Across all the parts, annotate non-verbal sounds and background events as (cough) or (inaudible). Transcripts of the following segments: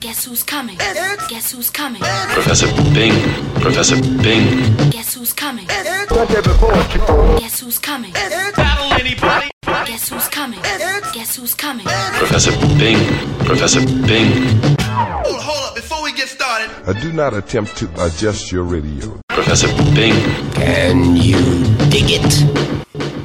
Guess who's coming? Guess who's coming? Professor Ping. Professor Ping. Guess who's coming? Guess who's coming? Battle anybody? Guess who's coming? Guess who's coming? Professor Ping. Professor Ping. Hold, hold up, before we get started. Uh, do not attempt to adjust your radio. Professor Ping. Can you dig it?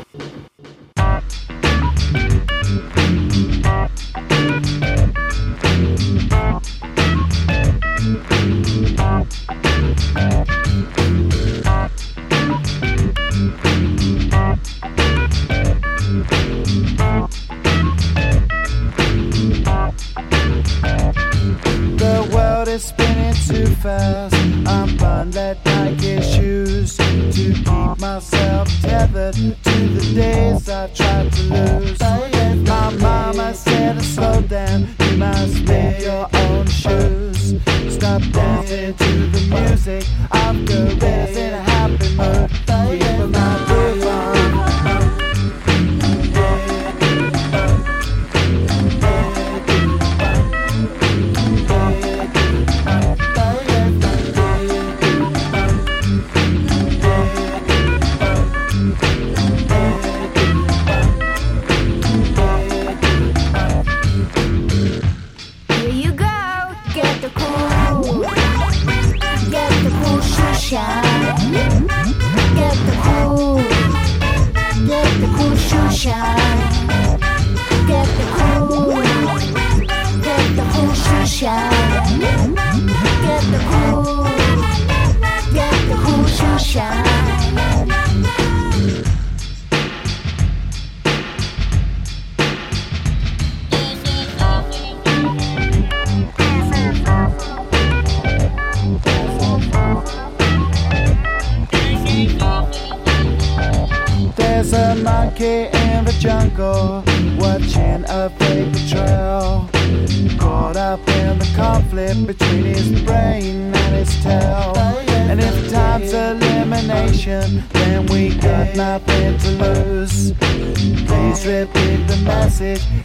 Message.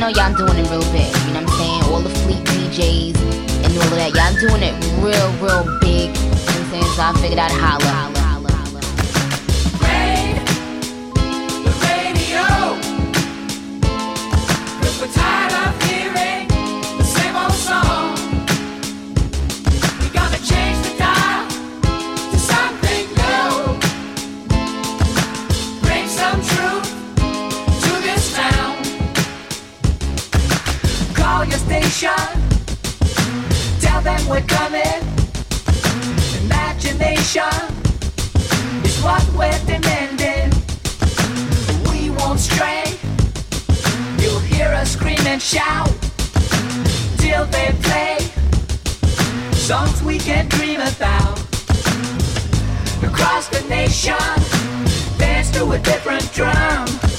Know, y'all doing it real big. You know what I'm saying? All the fleet DJs and all of that. Y'all doing it real, real big. You know what I'm saying? So I figured I'd holler. holler. The radio. Tired Imagination is what we're demanding. We won't stray. You'll hear us scream and shout till they play songs we can dream about. Across the nation, dance to a different drum.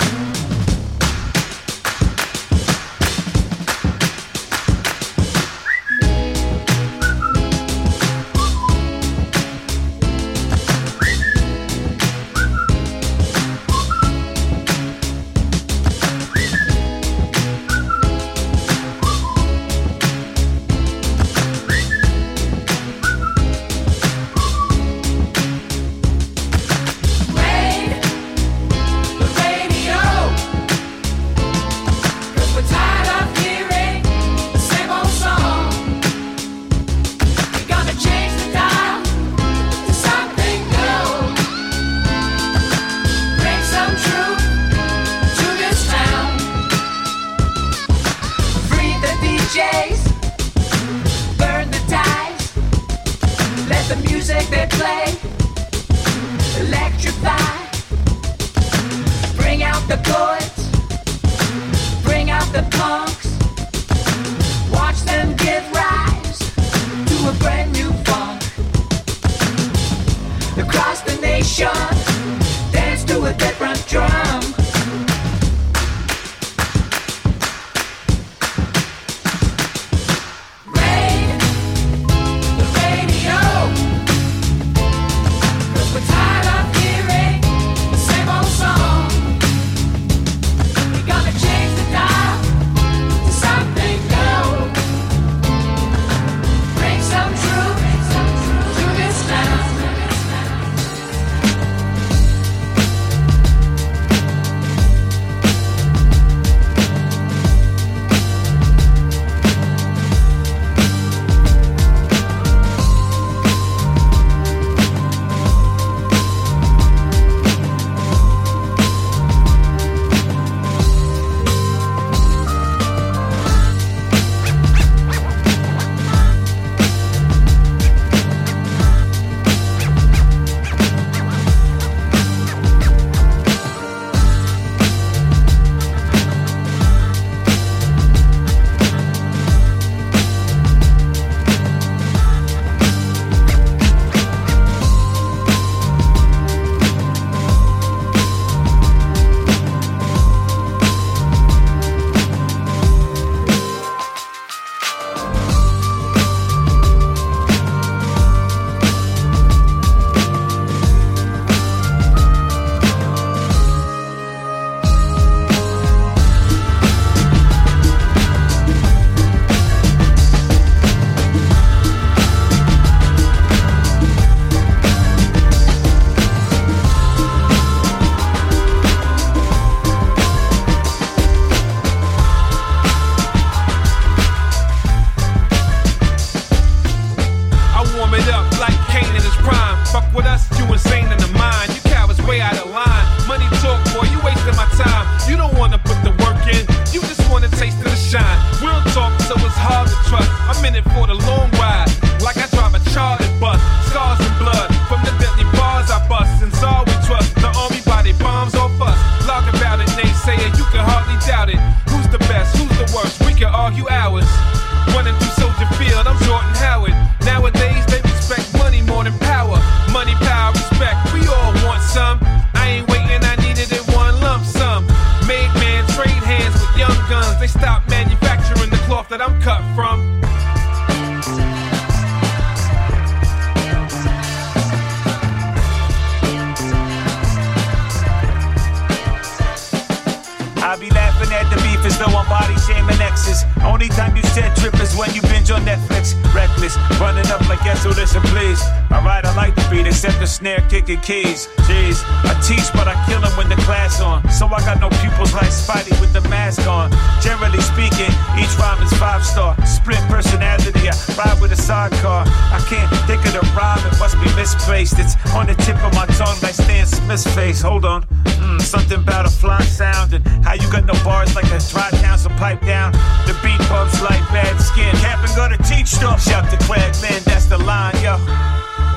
Kicking keys. Jeez, I teach, but I kill him when the class on. So I got no pupils like Spidey with the mask on. Generally speaking, each rhyme is five star. Split personality, I ride with a sidecar. I can't think of the rhyme, it must be misplaced. It's on the tip of my tongue like Stan Smith's face. Hold on, mm, something about a fly sound and how you got no bars like a dry down, some pipe down. The beat bumps like bad skin. Cap and gonna teach stuff. Shout to Craig Lynn, that's the line, yo.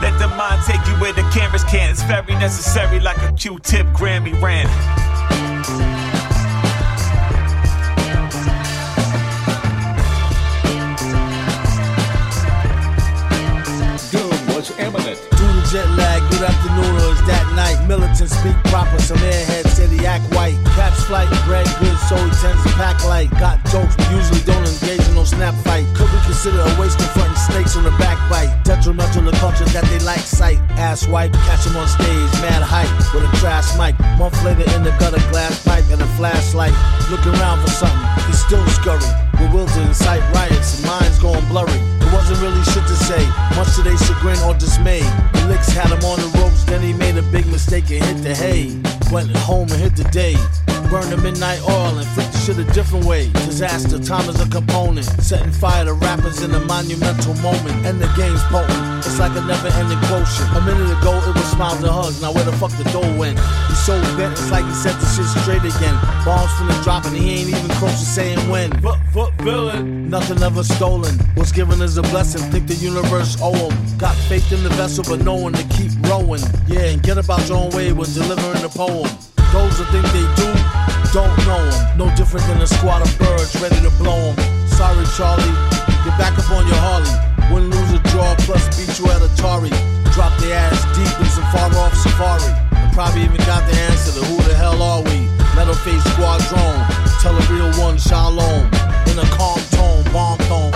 Let the mind take you where the cameras can't. It's very necessary, like a Q-tip Grammy rant. Doom was imminent. Due to jet lag, good afternoon that night. Militants speak proper, some airheads say they act white. Catch flight, bread good, so he tends to pack light. Got jokes, but usually don't engage in no snap fight. Could be considered a waste confronting snakes on the backbite. Detrimental to culture that they like sight. Ass wipe, catch him on stage, mad hype with a trash mic. Month later in the gutter, glass pipe and a flashlight. Looking around for something, he's still scurry. Bewildered, incite riots, and minds going blurry. Wasn't really shit to say, much to their chagrin or dismay. The licks had him on the ropes, then he made a big mistake and hit the hay. Went home and hit the day. Burned the midnight oil and flipped the shit a different way. Disaster, time is a component. Setting fire to rappers in a monumental moment. And the game's potent. It's like a never ending quotient. A minute ago, it was smiles and hugs. Now where the fuck the door went? He's so bent, it's like he set the shit straight again. Bombs from the drop and he ain't even close to saying when. But, but villain. Nothing ever stolen. What's given is a blessing. Think the universe owe him. Got faith in the vessel, but knowing to keep rowing. Yeah, and get about your own way with delivering the poem. Those that think they do, don't know them. No different than a squad of birds ready to blow them. Sorry, Charlie. Get back up on your Harley. Win, lose, or draw, plus beat you at Atari. Drop their ass deep in some far off safari. And probably even got the answer to who the hell are we? Metal face squadron. Tell a real one, shalom. In a calm tone, bomb tone.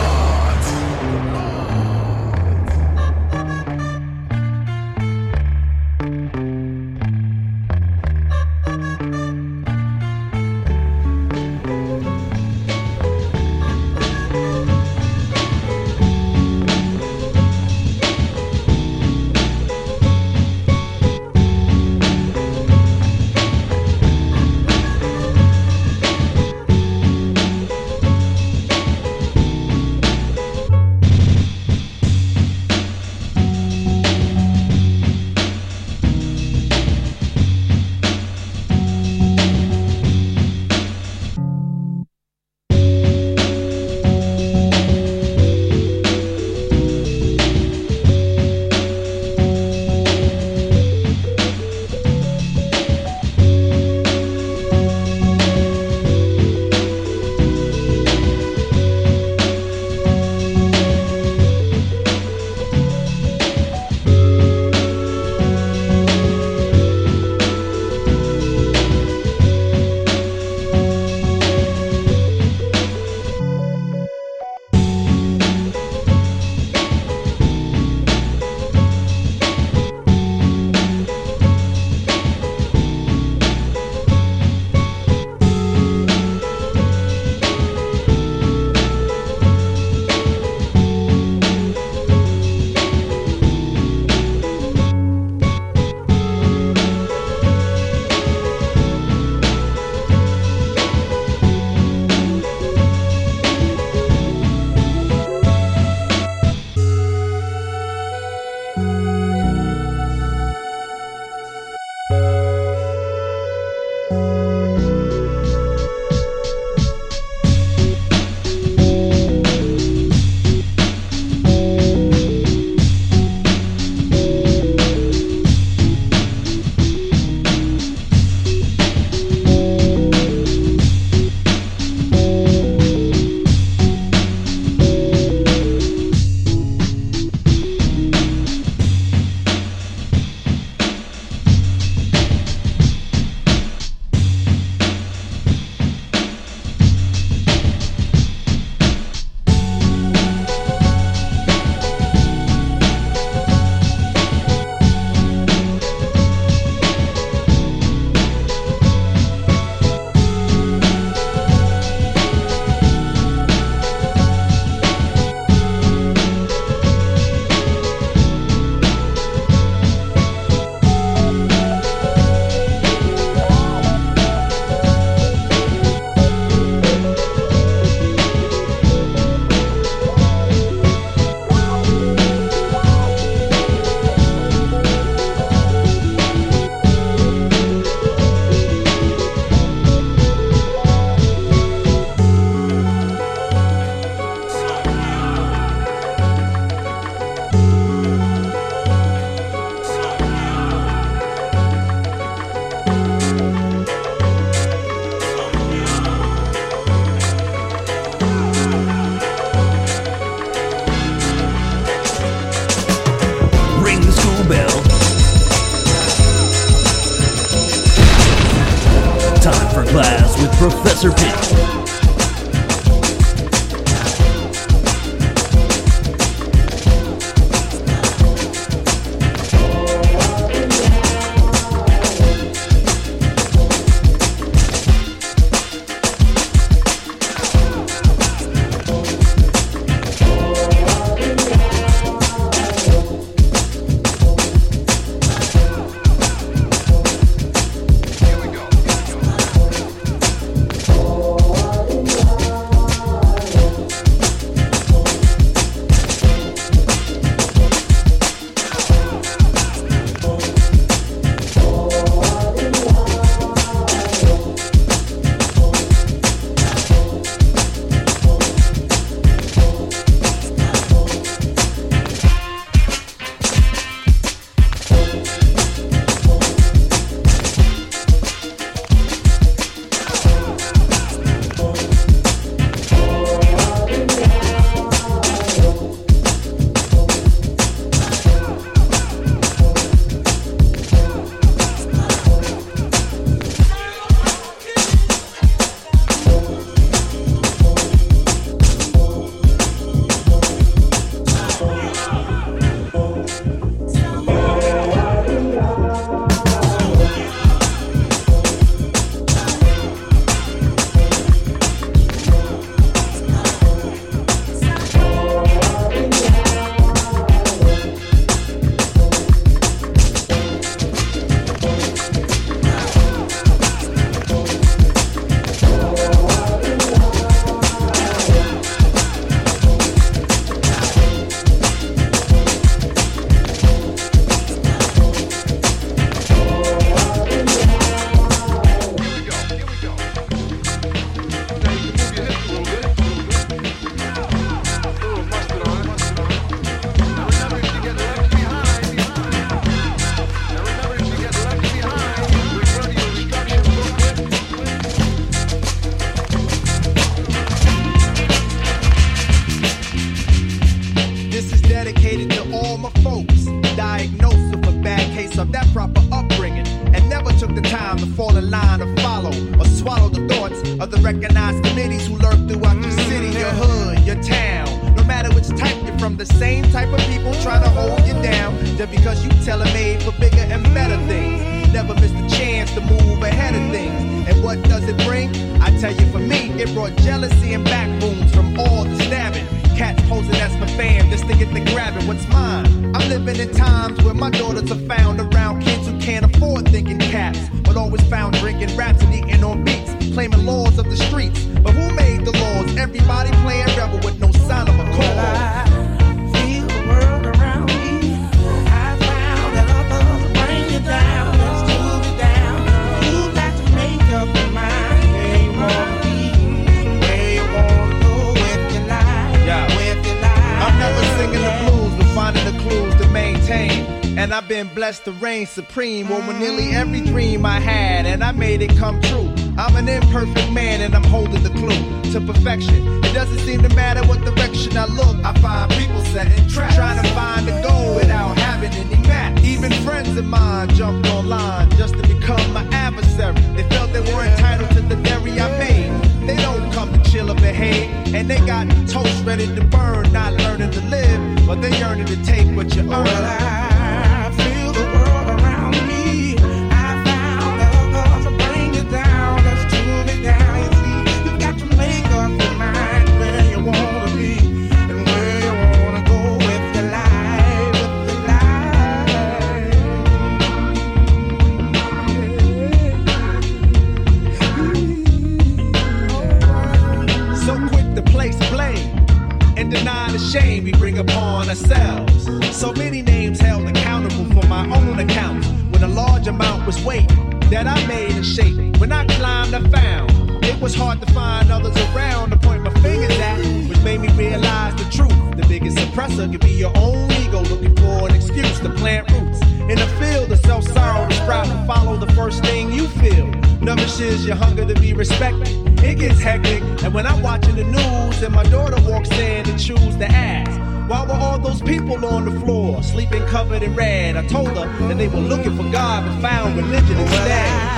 Tell you, for me, it brought jealousy and back wounds from all the stabbing. Cats posing as my fam just to get the grabbing what's mine. I'm living in times where my daughters are found around kids who can't afford thinking caps, but always found drinking raps and eating on beats, claiming laws of the streets. But who made the laws? Everybody Been blessed to reign supreme over nearly every dream I had, and I made it come true. I'm an imperfect man, and I'm holding the clue to perfection. It doesn't seem to matter what direction I look. I find people setting traps, trying to find a goal without having any map. Even friends of mine jumped online just to become my adversary. They felt they were entitled to the dairy I made. They don't come to chill or behave, and they got toast ready to burn, not learning to live, but they yearning to take what you earn. Was hard to find others around to point my fingers at, which made me realize the truth. The biggest suppressor could be your own ego looking for an excuse to plant roots in a field of self sorrow to sprout and follow the first thing you feel. Nourishes your hunger to be respected. It gets hectic, and when I'm watching the news and my daughter walks in and chews the ass. Why were all those people on the floor, sleeping covered in red? I told her that they were looking for God but found religion instead.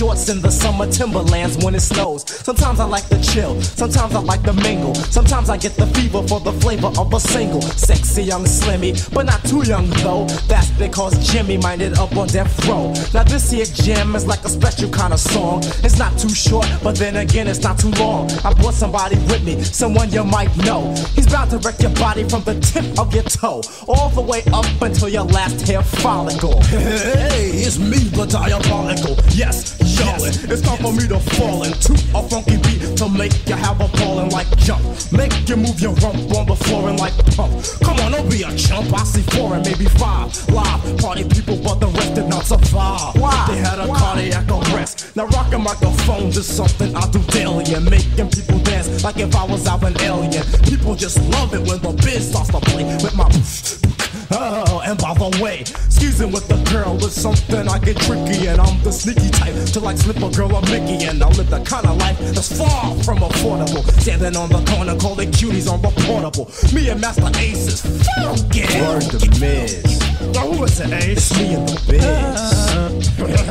Shorts in the summer timberlands when it snows. Sometimes I like to chill, sometimes I like to mingle. Sometimes I get the fever for the flavor of a single. Sexy young slimmy, but not too young though. That's because Jimmy minded up on death row. Now this here jam is like a special kind of song. It's not too short, but then again it's not too long. I brought somebody with me, someone you might know. He's bound to wreck your body from the tip of your toe, all the way up until your last hair follicle. (laughs) Hey, it's me, the diabolical. Yes, yo, it's time for me to fall into a funky beat to make you have a ball and like jump. Make you move your rump on the floor and like pump. Come on, don't be a chump. I see four and maybe five live party people, but the rest did not survive. Why? They had a Why? cardiac arrest. Now rocking microphones is something I do daily and making people dance like if I was out an alien. People just love it when the biz starts to play with my. Oh, and by the way, skeezing with a girl is something I get tricky, and I'm the sneaky type to like slip a girl a Mickey, and I live the kind of life that's far from affordable. Standing on the corner, calling cuties on the portable. Me and Masta Ace is funky. Word the Miz. Now who is it, Ace? It's me and the biz.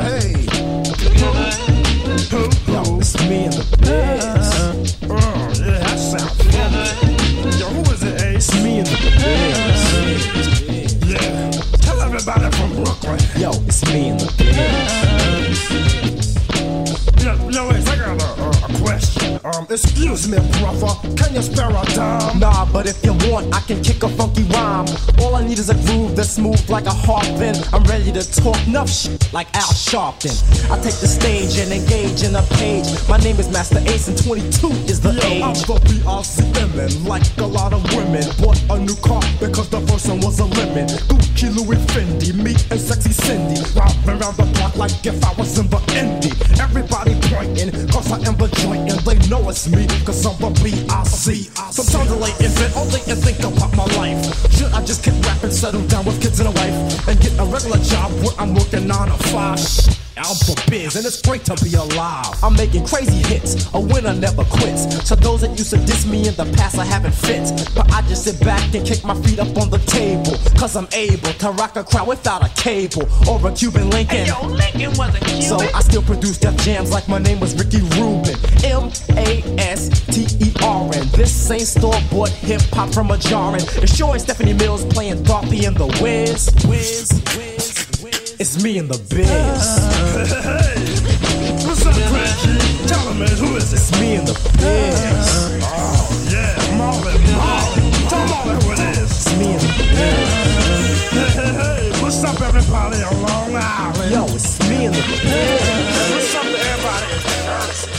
Hey. Yo, it's me and the biz. Oh, uh, yeah, that sounds funky. Yo, who is it, Ace? It's me and the biz. Everybody from Brooklyn. Yo, it's me and the biz. Yo, yo, Ace, I got a, a, a question. Um, excuse me, brother. Can you spare a dime? Nah, but if you want, I can kick a funky rhyme. All I need is a groove that's smooth like a harp. I'm ready to talk enough shit like Al Sharpton. I take the stage and engage in a page. My name is Masta Ace, and 22 is the I'm age. the BRCMN, like a lot of women. Bought a new car because the first one was a lemon. Gucci, Louis Fendi, me and sexy Cindy. Round around the block like if I was in the indie. Everybody pointing, cause I am the joint, and they know it's me, cause I'm the BRC. Sometimes I lay in bed all day and think about my life. Should I just keep rapping, settle down with kids and a wife, and get a regular job where I'm working nine to five? I'm for biz, and it's great to be alive. I'm making crazy hits. A winner never quits. So those that used to diss me in the past, I haven't fit. But I just sit back and kick my feet up on the table. Cause I'm able to rock a crowd without a cable or a Cuban Lincoln. Hey, Yo, Lincoln wasn't Cuban. So I still produce death jams like my name was Ricky Rubin. M A S T E R N. This ain't store bought hip hop from a jarring. It's sure ain't Stephanie Mills playing Dorothy and the Wiz. Wiz. It's me and the biz. What's up, Craig? Tell him, man, who is it? It's me and the biz. Oh, yeah, Marlon, Marlon. Tell Marlon who it is. It's me and the biz. Hey, hey, hey, what's up, everybody on Long Island? Yo, it's me and the biz. What's up to everybody in Jersey?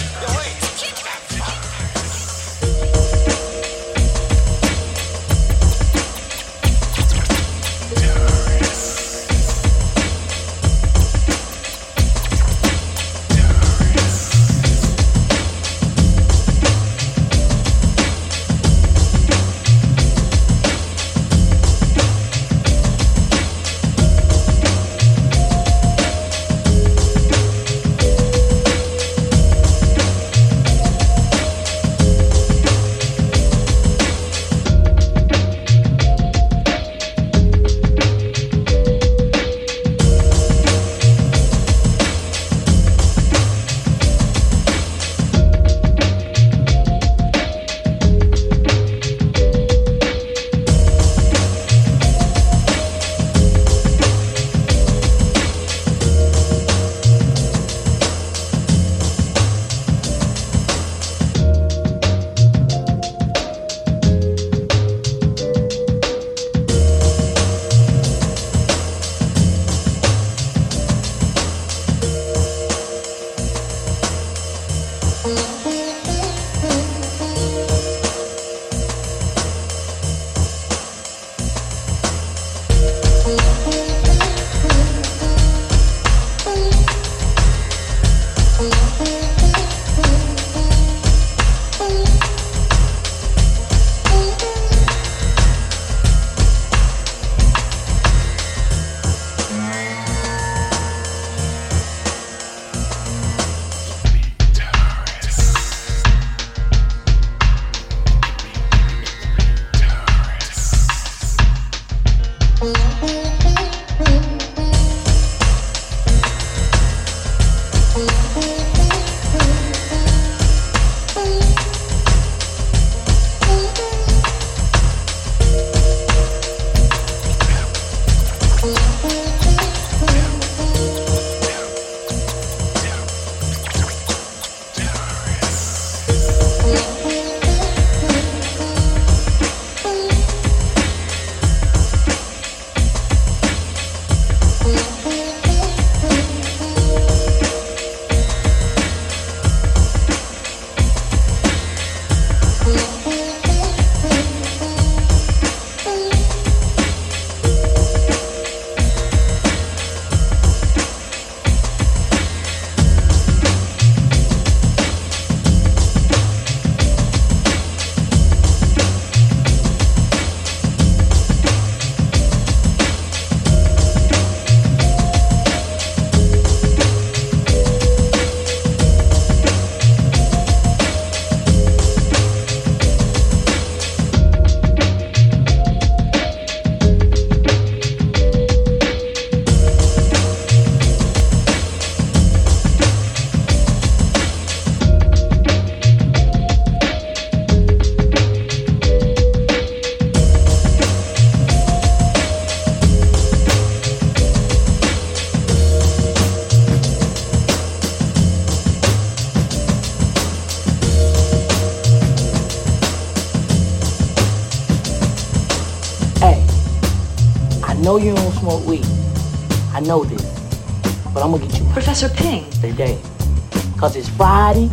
Cause it's Friday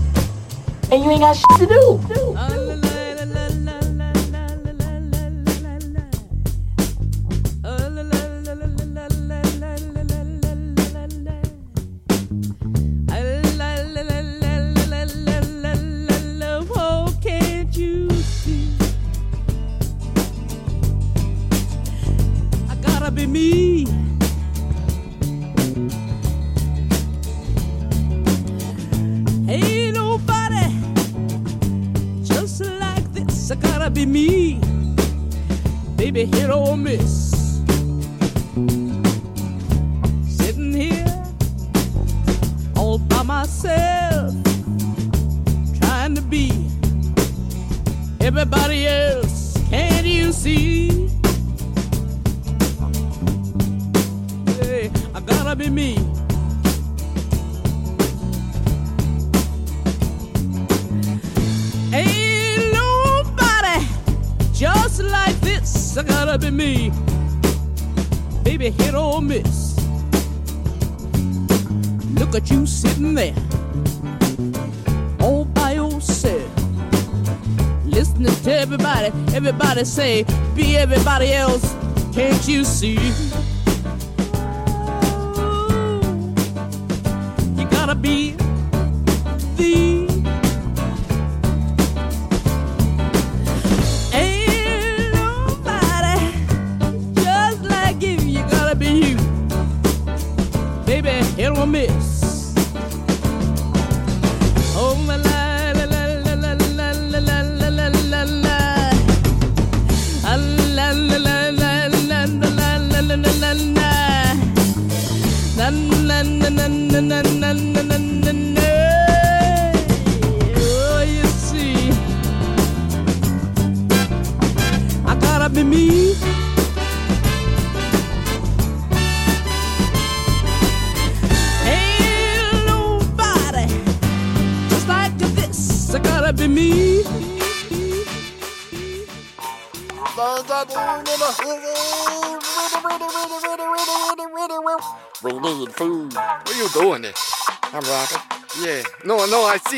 and you ain't got shit to do. Oh, gotta be me. Ain't nobody just like this. I gotta be me. Baby, hit or miss. Look at you sitting there, all by yourself. Listening to everybody, everybody say, be everybody else. Can't you see?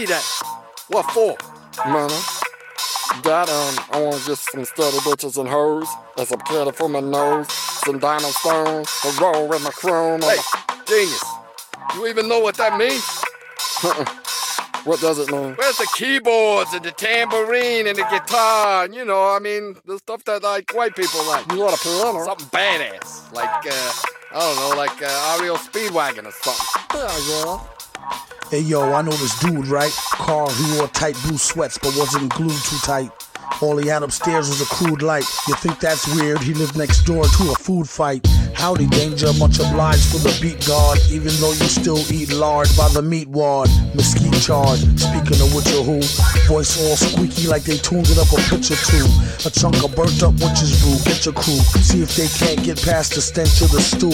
See that. What for? Money. That, um, I want get some steady bitches and hoes, and some candy for my nose, some diamond stones, to roll with my chrome. Hey, genius. You even know what that means? what does it mean? Where's the keyboards and the tambourine and the guitar? And, you know, I mean, the stuff that like white people like. You want a piano? Something badass, like uh, I don't know, like uh, Ariel Speedwagon or something. Yeah, yeah. Hey yo, I know this dude, right? Carl, he wore tight blue sweats but wasn't glued too tight. All he had upstairs was a crude light. You think that's weird? He lived next door to a food fight. Howdy, danger, much obliged for the beat guard. Even though you still eat lard by the Meatwad. Mesquite charge. Speaking of which or who, voice all squeaky like they tuned it up a pitch or two. A chunk of burnt up witch's brew. Get your crew. See if they can't get past the stench of the stew.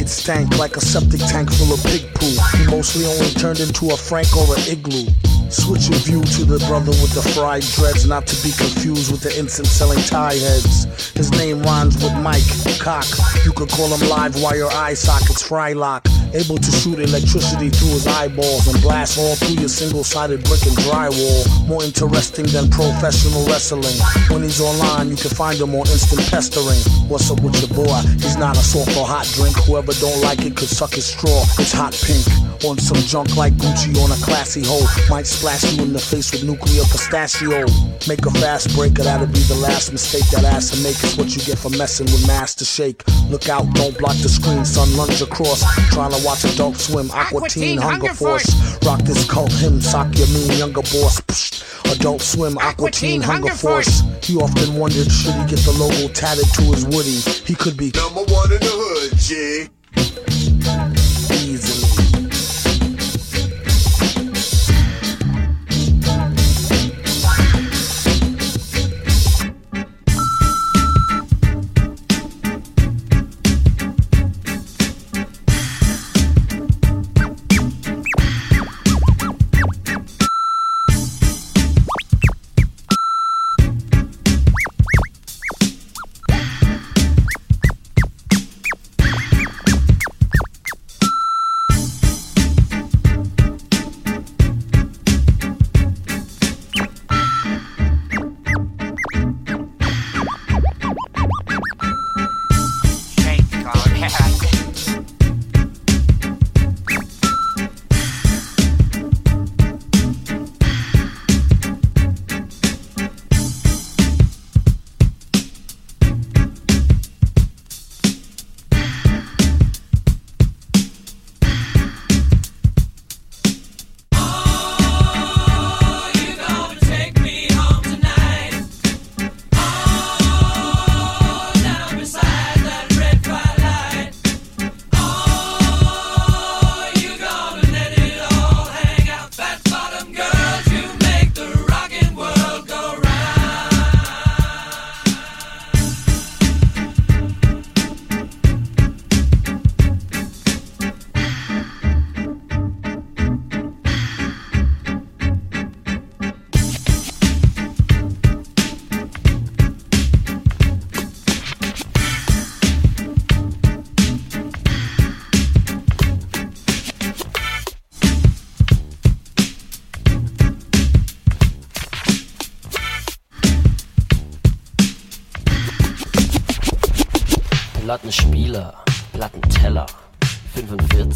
It stank like a septic tank full of pig poo. He mostly only turned into a frank or an igloo. Switch your view to the brother with the fried dreads, not to be confused with the incense selling tie heads. His name rhymes with Mike Cock. You could call him live wire eye sockets, Frylock. Able to shoot electricity through his eyeballs and blast all through your single sided brick and drywall. More interesting than professional wrestling. When he's online, you can find him on instant pestering. What's up with your boy? He's not a soft or hot drink. Whoever don't like it could suck his straw. It's hot pink. On some junk like Gucci on a classy hoe. Might splash you in the face with nuclear pistachio. Make a fast break, or that'll be the last mistake that ass to make. Is what you get for messing with Master Shake. Look out, don't block the screen, son. Lunge across. Trying to watch Adult Swim, Aqua Teen, Hunger Force. Rock this cult hymn, sock your mean younger boss. Psst. Adult Swim, Aqua Teen, Hunger Force. He often wondered should he get the logo tatted to his Woody. He could be number one in the hood, G.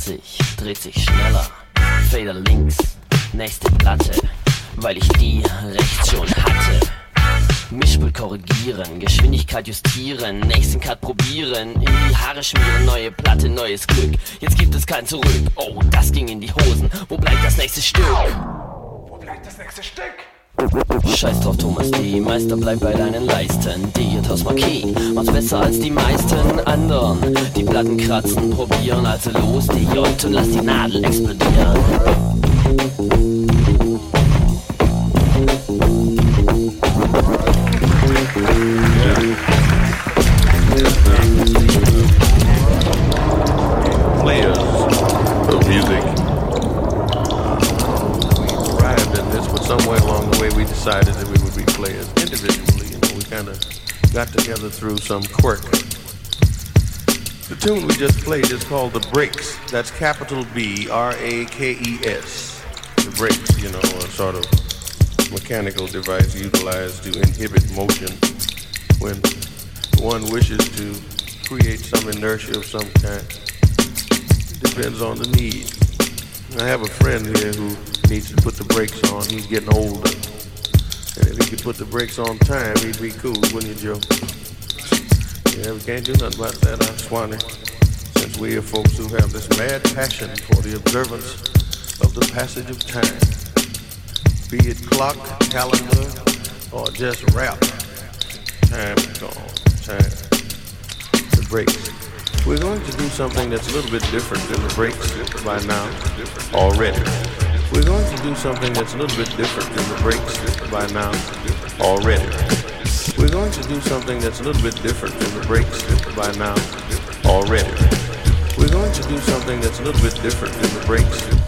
45 dreht sich schneller. Fader links, nächste Platte, weil ich die rechts schon hatte. Mischpult korrigieren, Geschwindigkeit justieren, nächsten Cut probieren, in die Haare schmieren, neue Platte, neues Glück. Jetzt gibt es kein Zurück. Oh, das ging in die Hosen. Wo bleibt das nächste Stück? Wo bleibt das nächste Stück? Scheiß drauf, Thomas D. Meister, bleib bei deinen Leisten. Dietos Marquis macht's besser als die meisten anderen. Die Platten kratzen, probieren, also los, DJ und lass die Nadel explodieren. players of music. Arrived at this, but somewhere along the way we decided that we would be players individually. Know, we kind of got together through some quirk. The tune we just played is called The Breaks. That's capital B R A K E S. The brakes, you know, a sort of mechanical device utilized to inhibit motion when one wishes to create some inertia of some kind. Depends on the need. I have a friend here who needs to put the brakes on. He's getting older. And if he could put the brakes on time, he'd be cool, wouldn't you, Joe? Yeah, we can't do nothing about that, huh, Swanee? Since we are folks who have this mad passion for the observance of the passage of time. Be it clock, calendar, or just rap. Time is gone. Time. The brakes. We're going to do something that's a little bit different than the brakes by now already. We're going to do something that's a little bit different than the breaks by now already. We're going to do something that's a little bit different than the breaks by now already. We're going to do something that's a little bit different than the breaks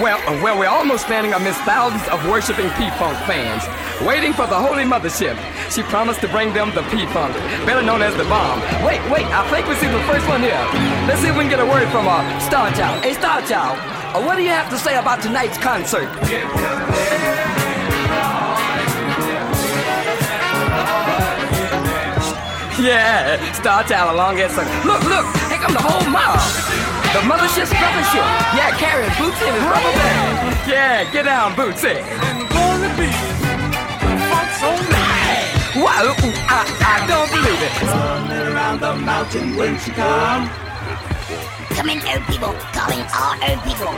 well, well, we're almost standing amidst thousands of worshiping P-Funk fans, waiting for the Holy Mothership. She promised to bring them the P-Funk, better known as the bomb. Wait, wait, I think we see the first one here. Let's see if we can get a word from uh, Star Child. Hey, Star Child, uh, what do you have to say about tonight's concert? Yeah, Star Child along circle. Look, look, here come the whole mob. The mothership's brothership. Yeah, carrying Bootsy in his rubber band. Yeah, get down, Bootsy. And gonna be so nice. Wow, I, I don't believe it. Running around the mountain when she come. Coming earth people, calling all earth people.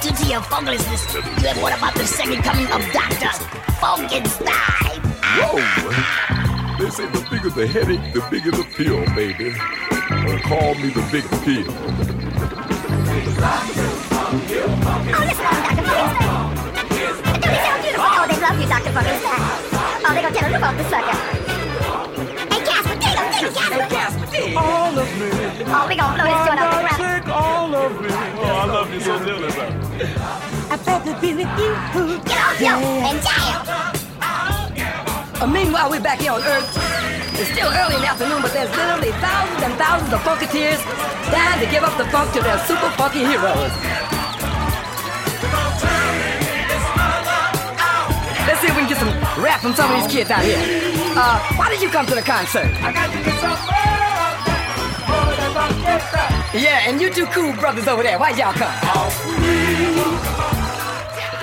Due to your funklessness, you have what about the second coming of Dr. Funkenstein? Whoa! They say the bigger the headache, the bigger the pill, baby. Uh, call me the big pill. Oh, listen, Dr. Funkenstein. Don't they sound beautiful? Oh, they love you, Dr. Funkenstein. Oh, they gonna tell us about the sucker. Hey, Casper, dig him, dig him, Casper. Casper, All of me. Oh, we gonna blow this joint the ground. All of me. Oh, I love you so dearly, sir. I'd rather be with you. Get off, yo, and jam. Meanwhile, we're back here on Earth. It's still early in the afternoon, but there's literally thousands and thousands of funketeers dying to give up the funk to their super funky heroes. Let's see if we can get some rap from some of these kids out here. Uh, why did you come to the concert? Yeah, and you two cool brothers over there, why'd y'all come?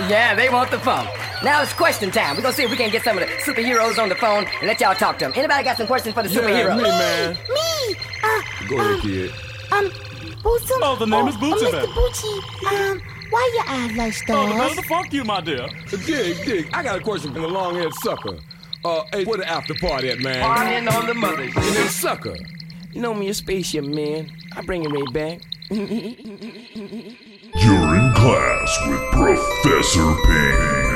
Yeah, they want the funk. Now it's question time. We're gonna see if we can get some of the superheroes on the phone and let y'all talk to them. Anybody got some questions for the Yeah, superheroes? me, man. Me, uh, Go ahead, kid. um, Bootsy. Oh, the name is Bootsy Oh. Mr. Bootsy, um, why your eyes like Oh, the better stars? the funk you, my dear. Dig, dig. I got a question from the long-haired sucker. Uh, hey, where the after party at, man? Partying on the mothers. And then sucker. You know me, a spaceship man. I bring it right back. You're in class with Professor Ping.